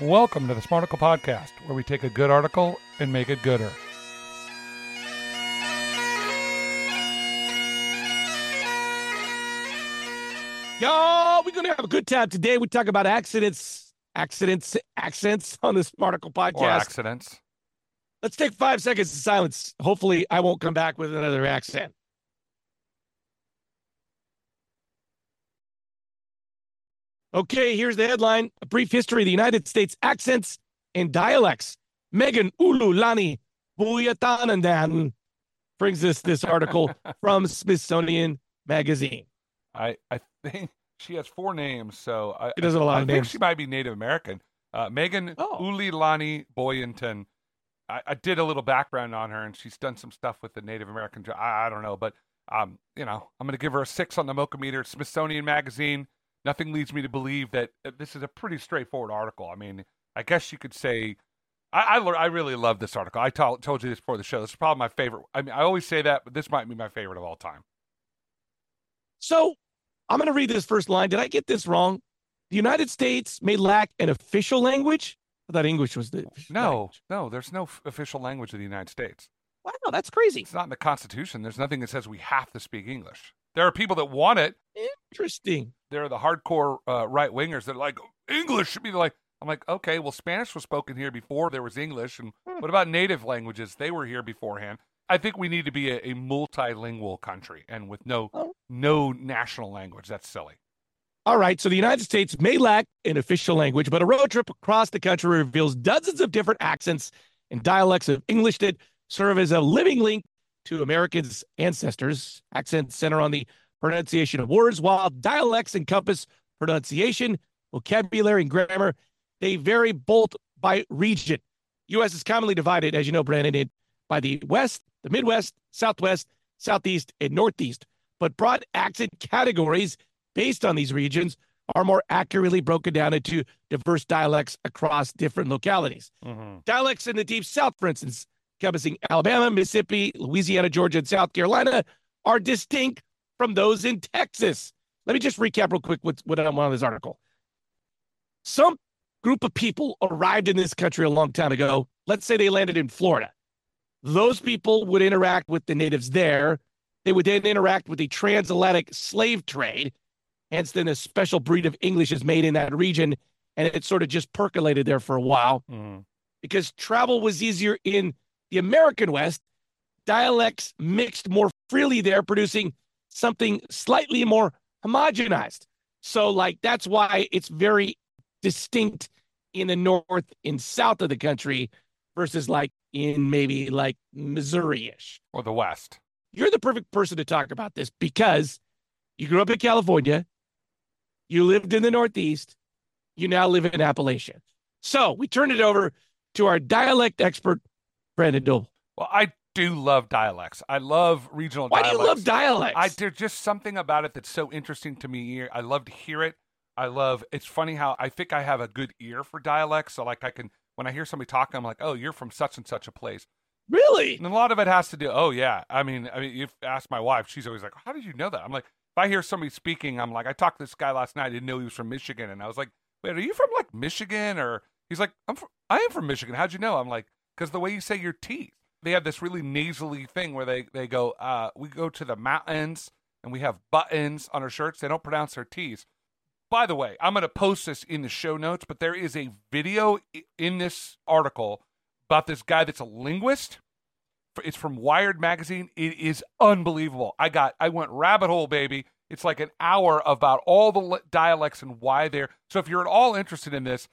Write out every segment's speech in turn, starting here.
Welcome to the Smarticle Podcast, where we take a good article and make it gooder. Y'all, we're gonna have a good time today. We talk about accidents, accidents, accents on the Smarticle Podcast. Or podcast. accidents. Let's take five seconds of silence. Hopefully, I won't come back with another accent. Okay, here's the headline: A brief history of the United States accents and dialects. Megan Ululani Buyatanandan brings us this article from Smithsonian Magazine. I, I think she has four names, so I, She does have a lot I of think names. she might be Native American. Uh, Megan Oh. Ulilani Boyington. I, I did a little background on her, and she's done some stuff with the Native American. I, I don't know, but um, you know, I'm going to give her a six on the Mocha meter. Smithsonian Magazine. Nothing leads me to believe that uh, this is a pretty straightforward article. I mean, I guess you could say. I, I, I really love this article. I told told you this before the show. This is probably my favorite. I mean, I always say that, but this might be my favorite of all time. So I'm going to read this first line. Did I get this wrong? The United States may lack an official language. I thought English was the No, language. no, there's no f- official language of the United States. Wow, that's crazy. It's not in the Constitution. There's nothing that says we have to speak English. There are people that want it. Interesting. There are the hardcore uh, right wingers that are like English should be like. I'm like, okay, well, Spanish was spoken here before there was English, and Hmm. what about native languages? They were here beforehand. I think we need to be a, a multilingual country, and with no Oh. no national language. That's silly. All right. So the United States may lack an official language, but a road trip across the country reveals dozens of different accents and dialects of English that serve as a living link to Americans' ancestors. Accents center on the pronunciation of words, while dialects encompass pronunciation, vocabulary, and grammar. They vary both by region. U.S. is commonly divided, as you know, Brandon, in, by the West, the Midwest, Southwest, Southeast, and Northeast. But broad accent categories based on these regions are more accurately broken down into diverse dialects across different localities. Mm-hmm. Dialects in the deep south, for instance, encompassing Alabama, Mississippi, Louisiana, Georgia, and South Carolina, are distinct from those in Texas. Let me just recap real quick what I'm on this article. Some group of people arrived in this country a long time ago. Let's say they landed in Florida. Those people would interact with the natives there. They would then interact with the transatlantic slave trade. Hence, then a special breed of English is made in that region, and it sort of just percolated there for a while Mm-hmm. because travel was easier in the American West. Dialects mixed more freely there, producing something slightly more homogenized. So, like, that's why it's very distinct in the north and south of the country versus like in maybe like Missouri ish. Or the West. You're the perfect person to talk about this because you grew up in California, you lived in the Northeast, you now live in Appalachia. So we turn it over to our dialect expert, Brandon Doble. Well, I do love dialects. I love regional Why do you love dialects? I there's just something about it that's so interesting to me. I love to hear it. I love. It's funny how I think I have a good ear for dialects. So like I can when I hear somebody talking, I'm like, oh, you're from such and such a place. really? And a lot of it has to do. Oh yeah, I mean, I mean, you've asked my wife. She's always like, how did you know that? I'm like, if I hear somebody speaking, I'm like, I talked to this guy last night. I didn't know he was from Michigan, and I was like, wait, are you from like Michigan? Or he's like, I'm from, I am from Michigan. How'd you know? I'm like, because the way you say your teeth. They have this really nasally thing where they they go, uh, we go to the mountains and we have buttons on our shirts. They don't pronounce their T's. By the way, I'm going to post this in the show notes, but there is a video in this article about this guy that's a linguist. It's from Wired magazine. It is unbelievable. I got I went rabbit hole, baby. It's like an hour about all the dialects and why they're. So if you're at all interested in this,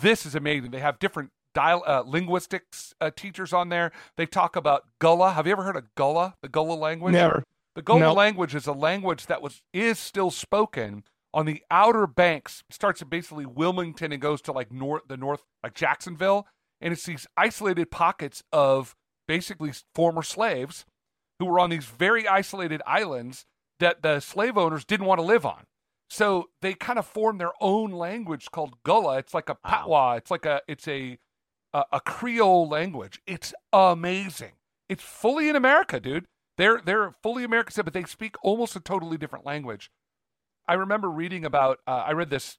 this is amazing. They have different dial uh, linguistics uh, teachers on there. They talk about Gullah. Have you ever heard of Gullah? The Gullah language? Never. The Gullah No. language is a language that was is still spoken on the outer banks. Starts at basically Wilmington and goes to like north the north like Jacksonville, and it's these isolated pockets of basically former slaves who were on these very isolated islands that the slave owners didn't want to live on. So they kind of formed their own language called Gullah. It's like a Wow. It's like a it's a a, a Creole language. It's amazing. It's fully in America, dude. They're they're fully American, but they speak almost a totally different language. I remember reading about. Uh, I read this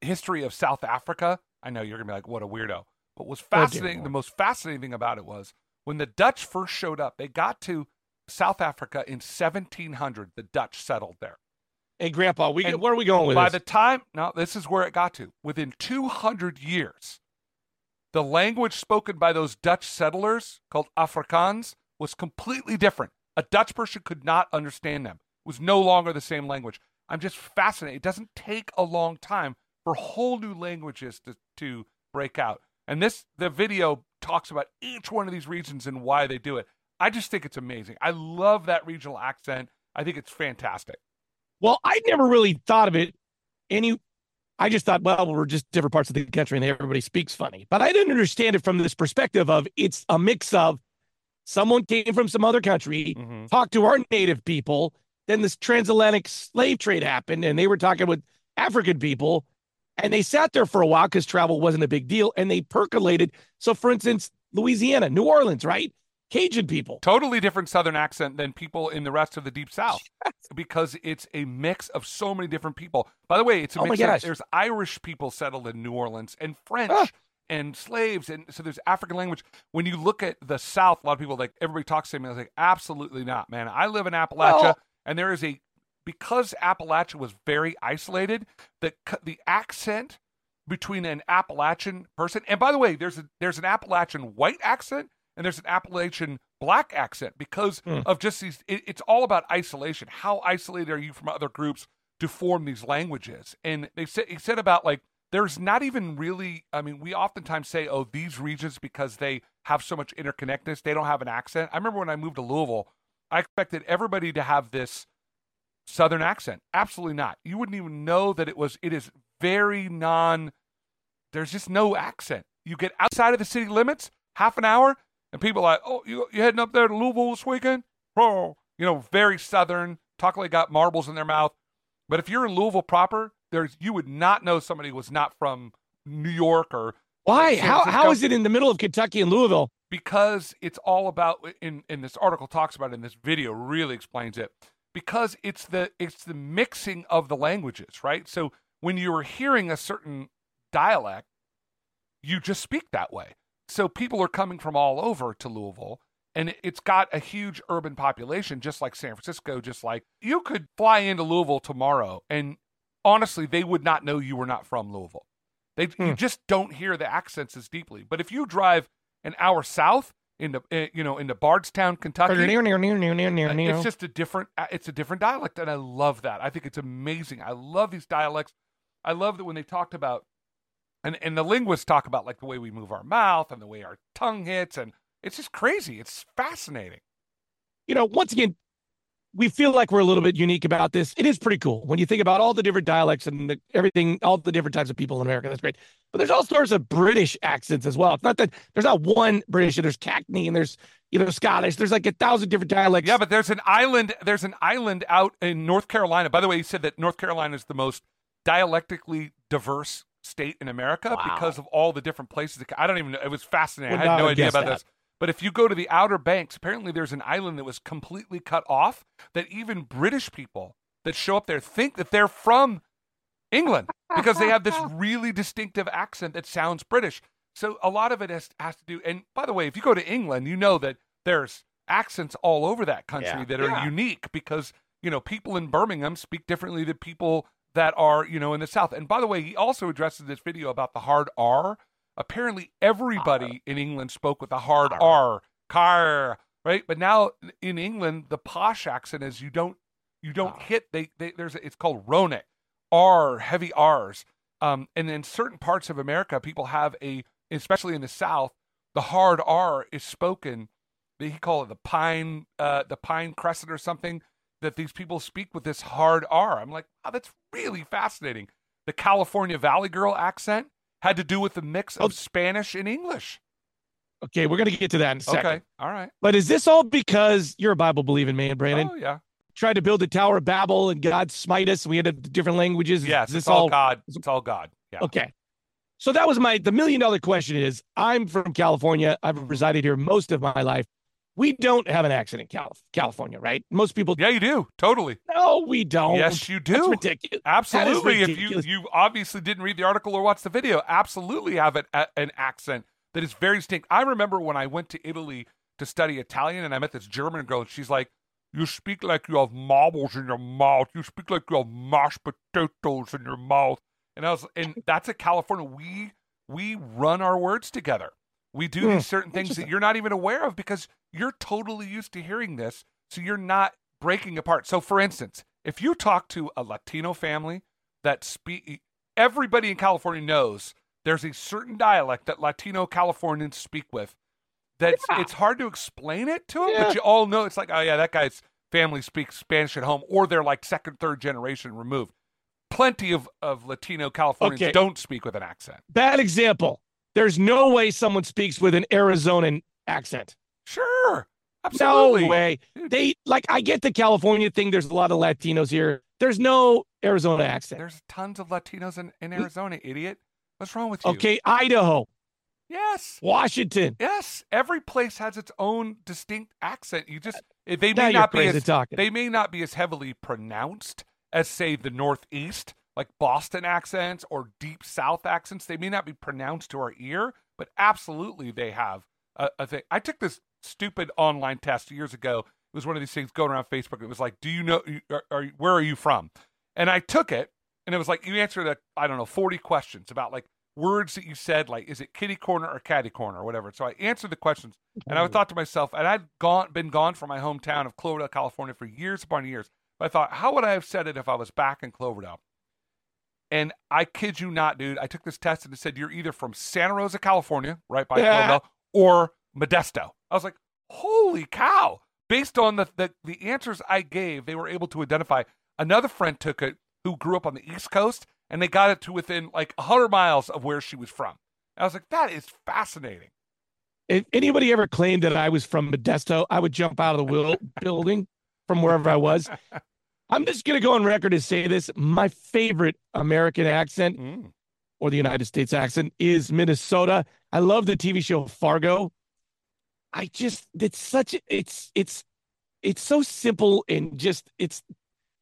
history of South Africa. I know you're gonna be like, what a weirdo. But what's Oh, fascinating, the most fascinating thing about it was when the Dutch first showed up, they got to South Africa in 1700. The Dutch settled there. Hey, Grandpa, we And where are we going with By this? the time, no, this is where it got to. Within 200 years, the language spoken by those Dutch settlers called Afrikaans was completely different. A Dutch person could not understand them. It was no longer the same language. I'm just fascinated. It doesn't take a long time for whole new languages to, to break out. And this the video talks about each one of these regions and why they do it. I just think it's amazing. I love that regional accent. I think it's fantastic. Well, I never really thought of it any. I just thought, well, we're just different parts of the country and everybody speaks funny. But I didn't understand it from this perspective of it's a mix of someone came from some other country, Mhm. talked to our native people, then this transatlantic slave trade happened, and they were talking with African people, and they sat there for a while because travel wasn't a big deal, and they percolated. So, for instance, Louisiana, New Orleans, right? Cajun people. totally different southern accent than people in the rest of the deep south because it's a mix of so many different people. By the way it's a Oh mix of, there's irish people settled in new orleans and french Ah. and slaves and so there's african language. When you look at the south a lot of people like everybody talks to me i was like absolutely not man. I live in appalachia Well- and there is a because appalachia was very isolated the the accent between an appalachian person and by the way there's a there's an appalachian white accent and there's an Appalachian black accent because Hmm. of just these. It, it's all about isolation. How isolated are you from other groups to form these languages? And they said he said about like there's not even really. I mean, we oftentimes say, oh, these regions because they have so much interconnectedness, they don't have an accent. I remember when I moved to Louisville, I expected everybody to have this southern accent. Absolutely not. You wouldn't even know that it was. It is very non. There's just no accent. You get outside of the city limits, half an hour, and people are like, "Oh, you you heading up there to Louisville this weekend?" Oh, you know, very southern. Talk like they got marbles in their mouth. But if you're in Louisville proper, there's you would not know somebody was not from New York or Why? San How, how is it in the middle of Kentucky and Louisville? because it's all about in in this article talks about it in this video really explains it because it's the it's the mixing of the languages right so when you're hearing a certain dialect you just speak that way so people are coming from all over to Louisville and it- it's got a huge urban population just like San Francisco just like you could fly into Louisville tomorrow and honestly they would not know you were not from Louisville they you Hmm. just don't hear the accents as deeply but if you drive an hour south into uh, you know into Bardstown, Kentucky. uh, It's just a different uh, it's a different dialect and I love that. I think it's amazing. I love these dialects. I love that when they talked about and and the linguists talk about like the way we move our mouth and the way our tongue hits and it's just crazy. It's fascinating. you know, once again, we feel like we're a little bit unique about this. It is pretty cool when you think about all the different dialects and the, everything, all the different types of people in America. That's great. But there's all sorts of British accents as well. It's not that there's not one British. There's Cockney and there's you know Scottish. There's like a thousand different dialects. Yeah, but there's an island. There's an island out in North Carolina. By the way, he said that North Carolina is the most dialectically diverse state in America Wow. because of all the different places. that- I don't even know. It was fascinating. Would I had no idea about that. this. But if you go to the Outer Banks, apparently there's an island that was completely cut off. That even British people that show up there think that they're from England because they have this really distinctive accent that sounds British. So a lot of it has, has to do. And by the way, if you go to England, you know that there's accents all over that country Yeah. that are Yeah. unique because you know people in Birmingham speak differently than people that are you know in the South. And by the way, he also addresses this video about the hard R. Apparently, everybody in England spoke with a hard R, car, right? But now in England, the posh accent is you don't you don't Ah. hit. They, they there's a, it's called Ronic, R, heavy R's. Um, and in certain parts of America, people have a, especially in the South, the hard R is spoken. They he call it the pine, uh, the pine crescent or something. That these people speak with this hard R. I'm like, wow, that's really fascinating. The California Valley Girl accent had to do with the mix of Oh. Spanish and English. Okay, we're gonna get to that in a second. Okay, all right. But is this all because you're a Bible believing man, Brandon? Oh yeah, Tried to build the Tower of Babel and God smite us. And we had different languages. Is yes. this It's all God. It's all God. Yeah. Okay. So that was my the million dollar question is I'm from California. I've resided here most of my life. We don't have an accent in Calif- California, right? Most people. Yeah, you do. Totally. No, we don't. Yes, you That's do. ridiculous. Absolutely. Ridiculous. If you you obviously didn't read the article or watch the video, absolutely have an, a, an accent that is very distinct. I remember when I went to Italy to study Italian, and I met this German girl, and she's like, "You speak like you have marbles in your mouth. You speak like you have mashed potatoes in your mouth." And I was, and that's a California. We we run our words together. We do Hmm, these certain things that you're not even aware of because you're totally used to hearing this, so you're not breaking apart. So, for instance, if you talk to a Latino family that speak, everybody in California knows there's a certain dialect that Latino Californians speak with. That's Yeah. it's hard to explain it to them, Yeah. but you all know it's like, oh yeah, that guy's family speaks Spanish at home, or they're like second, third generation removed. Plenty of, of Latino Californians Okay. don't speak with an accent. Bad example. There's no way someone speaks with an Arizonan accent. Sure, absolutely. No way. They like I get the California thing. There's a lot of Latinos here. There's no Arizona accent. There's tons of Latinos in, in Arizona, idiot. What's wrong with you? Okay, Idaho, Yes. Washington. Yes. Every place has its own distinct accent. You just they may you're not be as talking. they may not be as heavily pronounced as say the Northeast, like Boston accents or deep South accents. They may not be pronounced to our ear, but absolutely they have a, a thing. I took this stupid online test years ago. It was one of these things going around Facebook. It was like, "Do you know? Are, are where are you from?" And I took it, and it was like you answered a I don't know forty questions about like words that you said, like is it kitty corner or catty corner or whatever. So I answered the questions, and I mm-hmm. thought to myself, and I'd gone been gone from my hometown of Cloverdale, California, for years upon years. But I thought, how would I have said it if I was back in Cloverdale? And I kid you not, dude. I took this test and it said you're either from Santa Rosa, California, right by Yeah. Or Modesto. I was like, holy cow! Based on the, the the answers I gave, they were able to identify. Another friend took it who grew up on the East Coast, and they got it to within like hundred miles of where she was from. I was like, that is fascinating. If anybody ever claimed that I was from Modesto, I would jump out of the will- building from wherever I was. I'm just going to go on record and say this. My favorite American accent Mm. or the United States accent is Minnesota. I love the TV show Fargo. I just, it's such, it's, it's, it's so simple and just, it's,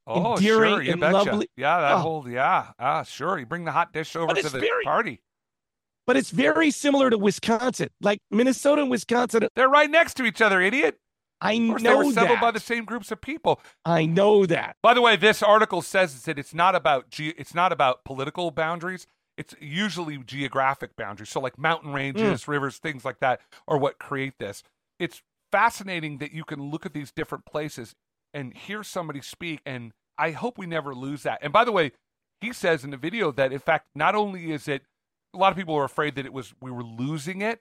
Oh, Endearing sure, you and betcha. lovely. Yeah, that Oh. whole yeah, ah, sure. You bring the hot dish over to the very- party. but it's very similar to Wisconsin. Like Minnesota and Wisconsin, They're right next to each other, idiot. I know they were settled that. by the same groups of people. I know that. By the way, this article says that it's not about ge- it's not about political boundaries. It's usually geographic boundaries. So like mountain ranges, hmm. rivers, things like that are what create this. It's fascinating that you can look at these different places and hear somebody speak and I hope we never lose that. And by the way, he says in the video that in fact not only is it a lot of people are afraid that it was we were losing it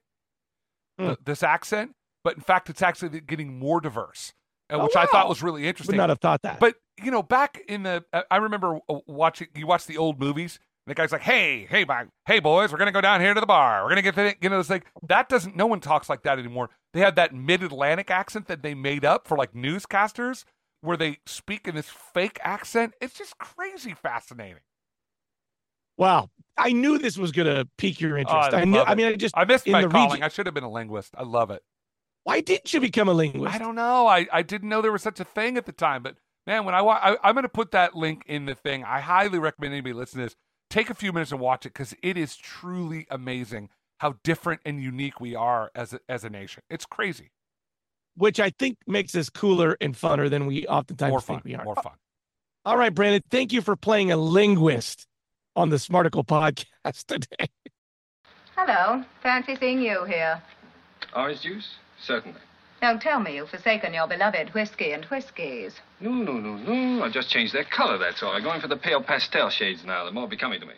hmm. th- this accent, but in fact it's actually getting more diverse, uh, Oh, which I thought was really interesting. Would not have thought that. But you know, back in the, uh, I remember uh, watching. You watch the old movies. And the guy's like, "Hey, hey, my, hey, boys, we're gonna go down here to the bar. We're gonna get the, you know, it's like that doesn't. No one talks like that anymore. They have that mid-Atlantic accent that they made up for like newscasters, where they speak in this fake accent. It's just crazy fascinating. wow, I knew this was going to pique your interest. Oh, I I knew. I mean, I just. I missed In my the calling. region- I should have been a linguist. I love it. Why didn't you become a linguist? I don't know. I, I didn't know there was such a thing at the time. But man, when I, wa- I I'm going to put that link in the thing. I highly recommend anybody listening to this take a few minutes and watch it because it is truly amazing how different and unique we are as a, as a nation. It's crazy. Which I think makes us cooler and funner than we oftentimes More think we are. More fun. All right, Brandon. Thank you for playing a linguist on the Smarticle podcast today. Hello. Fancy seeing you here. Orange juice? Certainly. Don't tell me you've forsaken your beloved whiskey and whiskies. No, no, no, no. I've just changed their color, that's all. I'm going for the pale pastel shades now. They're more becoming to me.